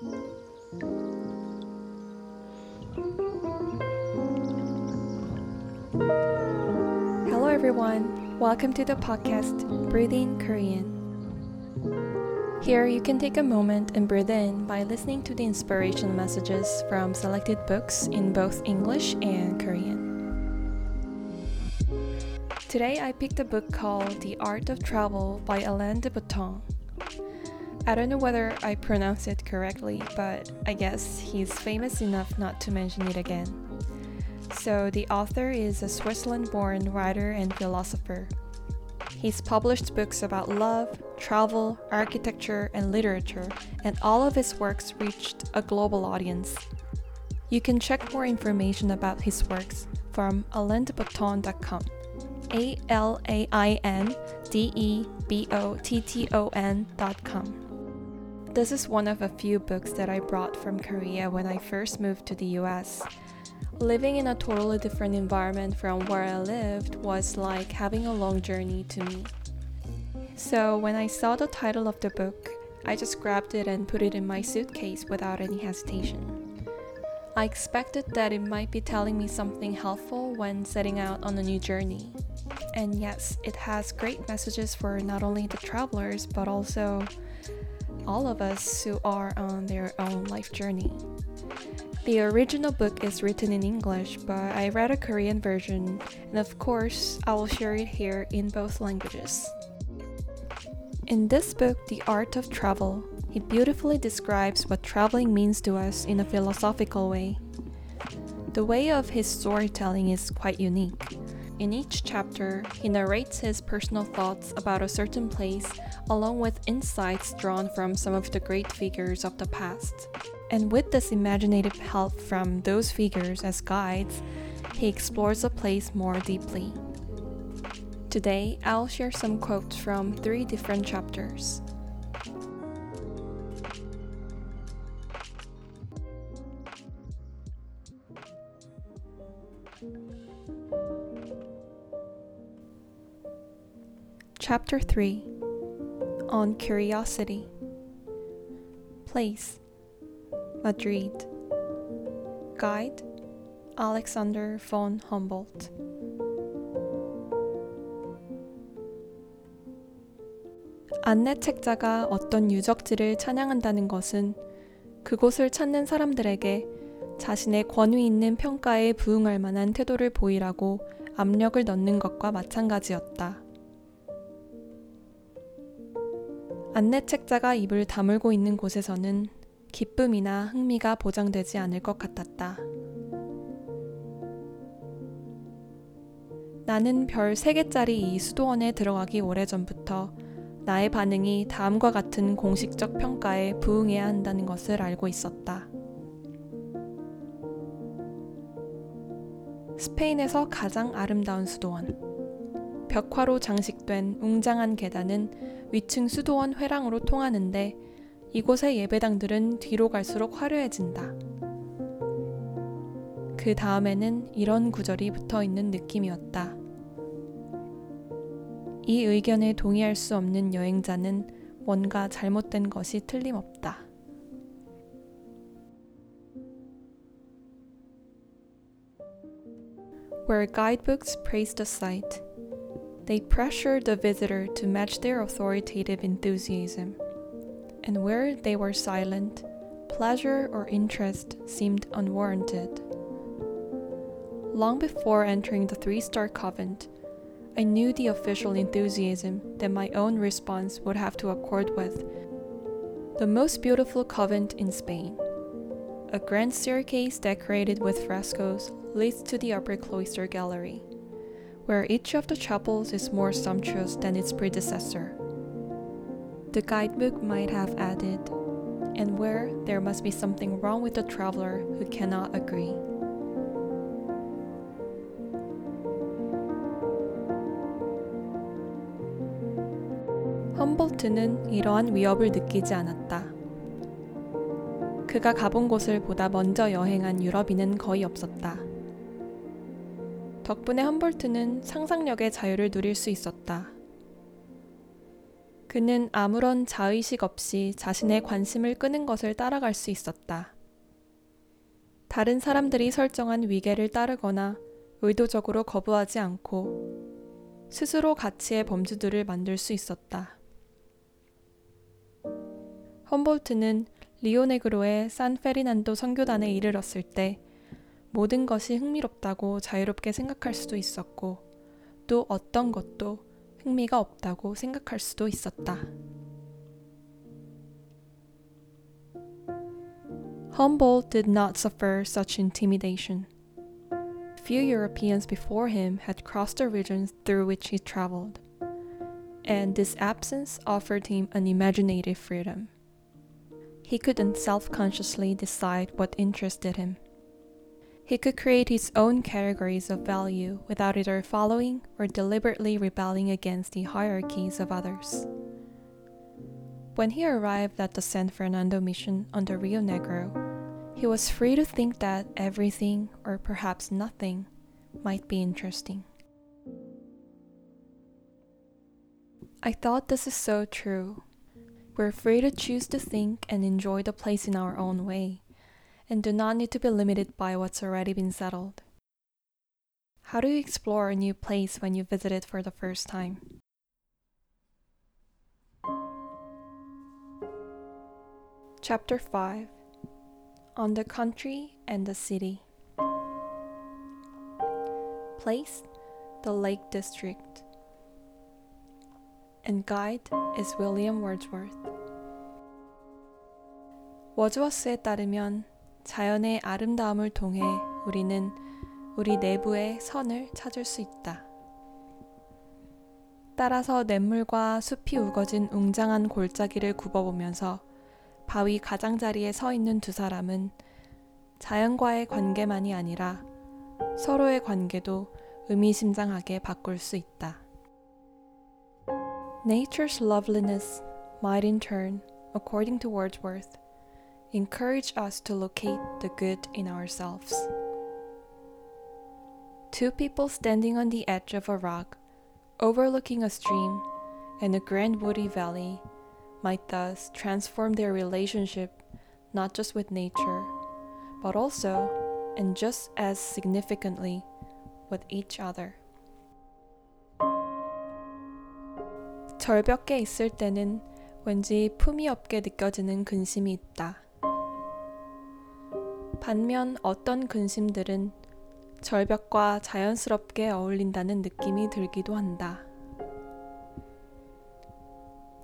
Hello, everyone. Welcome to the podcast Breathing Korean. Here, you can take a moment and breathe in by listening to the inspiration messages from selected books in both English and Korean. Today, I picked a book called The Art of Travel by Alain de Botton. I don't know whether I pronounce it correctly, but I guess he's famous enough not to mention it again. So, the author is a Switzerland born writer and philosopher. He's published books about love, travel, architecture, and literature, and all of his works reached a global audience. You can check more information about his works from alaindebotton.com. A L A I N D E B O T T O N.com. This is one of a few books that I brought from Korea when I first moved to the US. Living in a totally different environment from where I lived was like having a long journey to me. So when I saw the title of the book, I just grabbed it and put it in my suitcase without any hesitation. I expected that it might be telling me something helpful when setting out on a new journey. And yes, it has great messages for not only the travelers but also all of us who are on their own life journey. The original book is written in English, but I read a Korean version, and of course, I will share it here in both languages. In this book, The Art of Travel, he beautifully describes what traveling means to us in a philosophical way. The way of his storytelling is quite unique. In each chapter, he narrates his personal thoughts about a certain place, along with insights drawn from some of the great figures of the past. And with this imaginative help from those figures as guides, he explores the place more deeply. Today, I'll share some quotes from three different chapters. Chapter 3 On Curiosity. Place. Madrid. Guide. Alexander von Humboldt. 안내책자가 어떤 유적지를 찬양한다는 것은 그곳을 찾는 사람들에게 자신의 권위 있는 평가에 부응할 만한 태도를 보이라고 압력을 넣는 것과 마찬가지였다. 안내책자가 입을 다물고 있는 곳에서는 기쁨이나 흥미가 보장되지 않을 것 같았다. 나는 별 3개짜리 이 수도원에 들어가기 오래전부터 나의 반응이 다음과 같은 공식적 평가에 부응해야 한다는 것을 알고 있었다. 스페인에서 가장 아름다운 수도원. 벽화로 장식된 웅장한 계단은 위층 수도원 회랑으로 통하는데 이곳의 예배당들은 뒤로 갈수록 화려해진다. 그 다음에는 이런 구절이 붙어 있는 느낌이었다. 이 의견에 동의할 수 없는 여행자는 뭔가 잘못된 것이 틀림없다. Where guidebooks praise the site, they pressured the visitor to match their authoritative enthusiasm. and where they were silent, pleasure or interest seemed unwarranted. Long before entering the three star convent, I knew the official enthusiasm that my own response would have to accord with. The most beautiful convent in Spain. A grand staircase decorated with frescoes leads to the upper cloister gallery, where each of the chapels is more sumptuous than its predecessor the guidebook might have added, and where there must be something wrong with the traveler who cannot agree. 험볼트는 이러한 위협을 느끼지 않았다. 그가 가본 곳을 보다 먼저 여행한 유럽인은 거의 없었다. 덕분에 험볼트는 상상력의 자유를 누릴 수 있었다. 그는 아무런 자의식 없이 자신의 관심을 끄는 것을 따라갈 수 있었다. 다른 사람들이 설정한 위계를 따르거나 의도적으로 거부하지 않고 스스로 가치의 범주들을 만들 수 있었다. 험볼트는 리오네그로의 산 페리난도 선교단에 이르렀을 때 모든 것이 흥미롭다고 자유롭게 생각할 수도 있었고 또 어떤 것도 흥미가 없다고 생각할 수도 있었다. Humboldt did not suffer such intimidation. Few Europeans before him had crossed the regions through which he traveled, and this absence offered him an imaginative freedom. He could self consciously decide what interested him. He could create his own categories of value without either following or deliberately rebelling against the hierarchies of others. When he arrived at the San Fernando mission on the Rio Negro, he was free to think that everything, or perhaps nothing, might be interesting. I thought this is so true. We're free to choose to think and enjoy the place in our own way, and do not need to be limited by what's already been settled. How do you explore a new place when you visit it for the first time? Chapter 5 on the country and the city. Place the Lake District. And guide is William Wordsworth. 워즈워스에 따르면 자연의 아름다움을 통해 우리는 우리 내부의 선을 찾을 수 있다. 따라서 냇물과 숲이 우거진 웅장한 골짜기를 굽어보면서 바위 가장자리에 서 있는 두 사람은 자연과의 관계만이 아니라 서로의 관계도 의미심장하게 바꿀 수 있다. Nature's loveliness might in turn, according to Wordsworth, encourage us to locate the good in ourselves. Two people standing on the edge of a rock, overlooking a stream and a grand woody valley might thus transform their relationship not just with nature, but also, and just as significantly, with each other. 절벽에 있을 때는 왠지 품이 없게 느껴지는 근심이 있다. 반면 어떤 근심들은 절벽과 자연스럽게 어울린다는 느낌이 들기도 한다.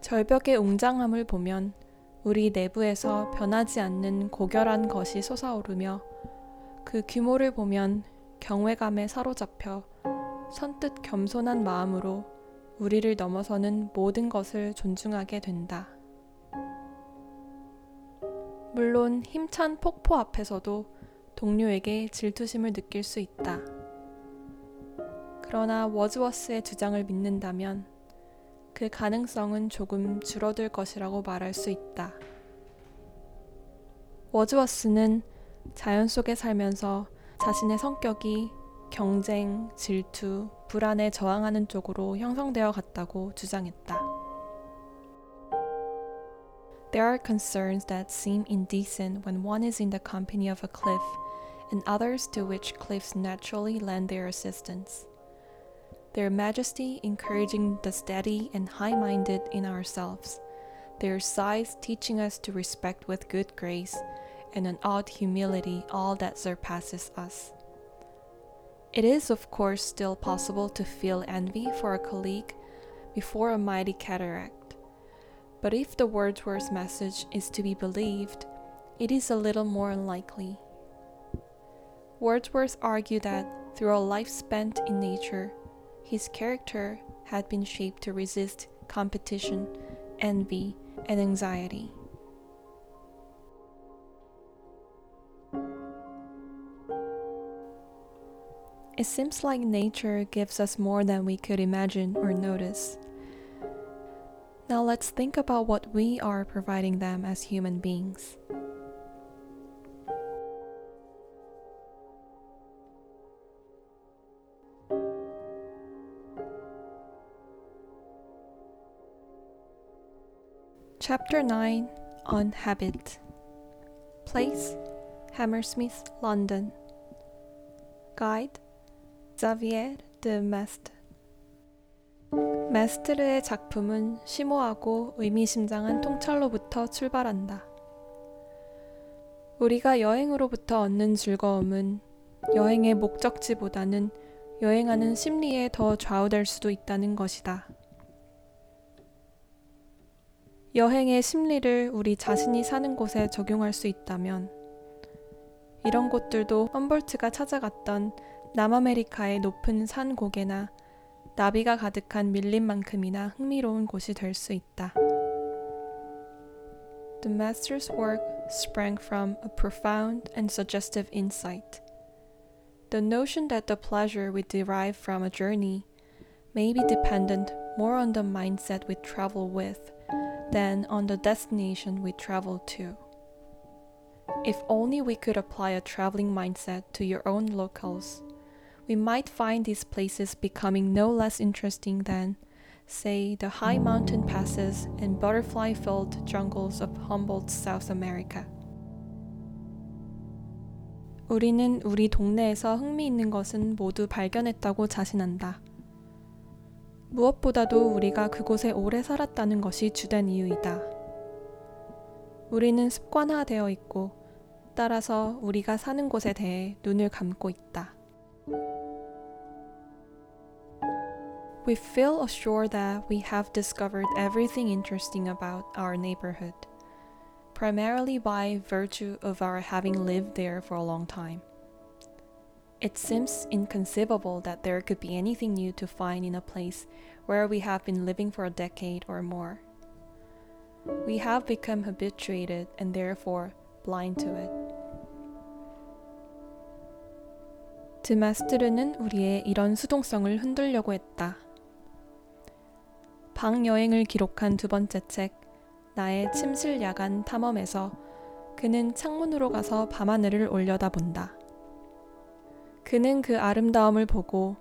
절벽의 웅장함을 보면 우리 내부에서 변하지 않는 고결한 것이 솟아오르며 그 규모를 보면 경외감에 사로잡혀 선뜻 겸손한 마음으로 우리를 넘어서는 모든 것을 존중하게 된다. 물론 힘찬 폭포 앞에서도 동료에게 질투심을 느낄 수 있다. 그러나 워즈워스의 주장을 믿는다면 그 가능성은 조금 줄어들 것이라고 말할 수 있다. 워즈워스는 자연 속에 살면서 자신의 성격이 경쟁, 질투, 불안에 저항하는 쪽으로 형성되어 갔다고 주장했다. There are concerns that seem indecent when one is in the company of a cliff, and others to which cliffs naturally lend their assistance. their majesty encouraging the steady and high minded in ourselves, their size teaching us to respect with good grace, and an odd humility all that surpasses us. It is, of course, still possible to feel envy for a colleague before a mighty cataract. But if the Wordsworth message is to be believed, it is a little more unlikely. Wordsworth argued that through a life spent in nature, his character had been shaped to resist competition, envy, and anxiety. It seems like nature gives us more than we could imagine or notice. Now let's think about what we are providing them as human beings. Chapter 9 On Habit. Place Hammersmith, London. Guide Xavier de Maistre 메스트르의 작품은 심오하고 의미심장한 통찰로부터 출발한다. 우리가 여행으로부터 얻는 즐거움은 여행의 목적지보다는 여행하는 심리에 더 좌우될 수도 있다는 것이다. 여행의 심리를 우리 자신이 사는 곳에 적용할 수 있다면 이런 곳들도 험볼트가 찾아갔던 남아메리카의 높은 산 고개나 나비가 가득한 밀림만큼이나 흥미로운 곳이 있다. De Maistre's work sprang from a profound and suggestive insight. The notion that the pleasure we derive from a journey may be dependent more on the mindset we travel with than on the destination we travel to. If only we could apply a traveling mindset to your own locals. We might find these places becoming no less interesting than, say, the high mountain passes and butterfly filled jungles of Humboldt's South America. 우리는 우리 동네에서 흥미있는 것은 모두 발견했다고 자신한다. 무엇보다도 우리가 그곳에 오래 살았다는 것이 주된 이유이다. 우리는 습관화되어 있고, 따라서 우리가 사는 곳에 대해 눈을 감고 있다. We feel assured that we have discovered everything interesting about our neighborhood. primarily by virtue of our having lived there for a long time. It seems inconceivable that there could be anything new to find in a place where we have been living for a decade or more. We have become habituated and therefore blind to it. 드마스트르는 우리의 이런 수동성을 흔들려고 했다. 방 여행을 기록한 두 번째 책 나의 침실 야간 탐험에서 그는 창문으로 가서 밤하늘을 올려다본다. 그는 그 아름다움을 보고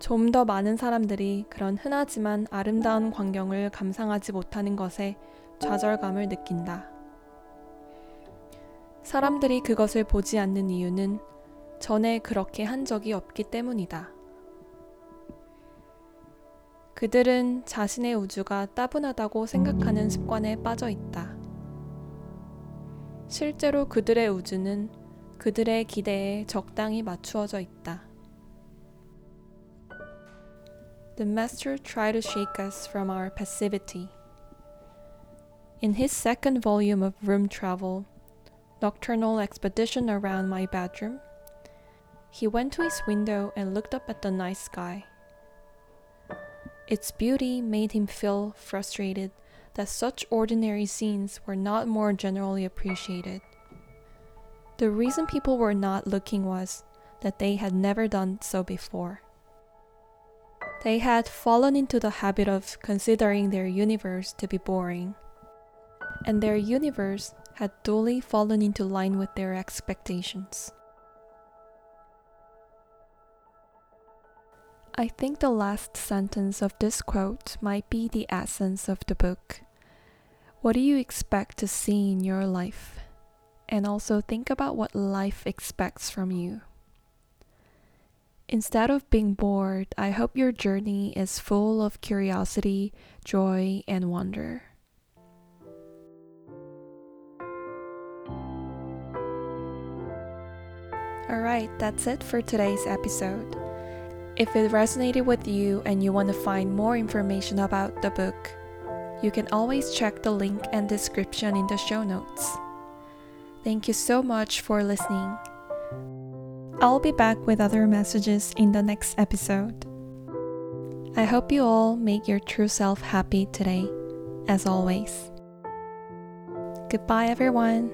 좀 더 많은 사람들이 그런 흔하지만 아름다운 광경을 감상하지 못하는 것에 좌절감을 느낀다. 사람들이 그것을 보지 않는 이유는 전에 그렇게 한 적이 없기 때문이다. 그들은 자신의 우주가 따분하다고 생각하는 습관에 빠져 있다. 실제로 그들의 우주는 그들의 기대에 적당히 맞추어져 있다. De Maistre tried to shake us from our passivity. In his second volume of Room Travel, Nocturnal Expedition Around My Bedroom, he went to his window and looked up at the night sky. Its beauty made him feel frustrated that such ordinary scenes were not more generally appreciated. The reason people were not looking was that they had never done so before. They had fallen into the habit of considering their universe to be boring, and their universe had duly fallen into line with their expectations. I think the last sentence of this quote might be the essence of the book. What do you expect to see in your life? And also think about what life expects from you. Instead of being bored, I hope your journey is full of curiosity, joy, and wonder. Alright, that's it for today's episode. If it resonated with you and you want to find more information about the book, you can always check the link and description in the show notes. Thank you so much for listening. I'll be back with other messages in the next episode. I hope you all make your true self happy today, as always. Goodbye, everyone.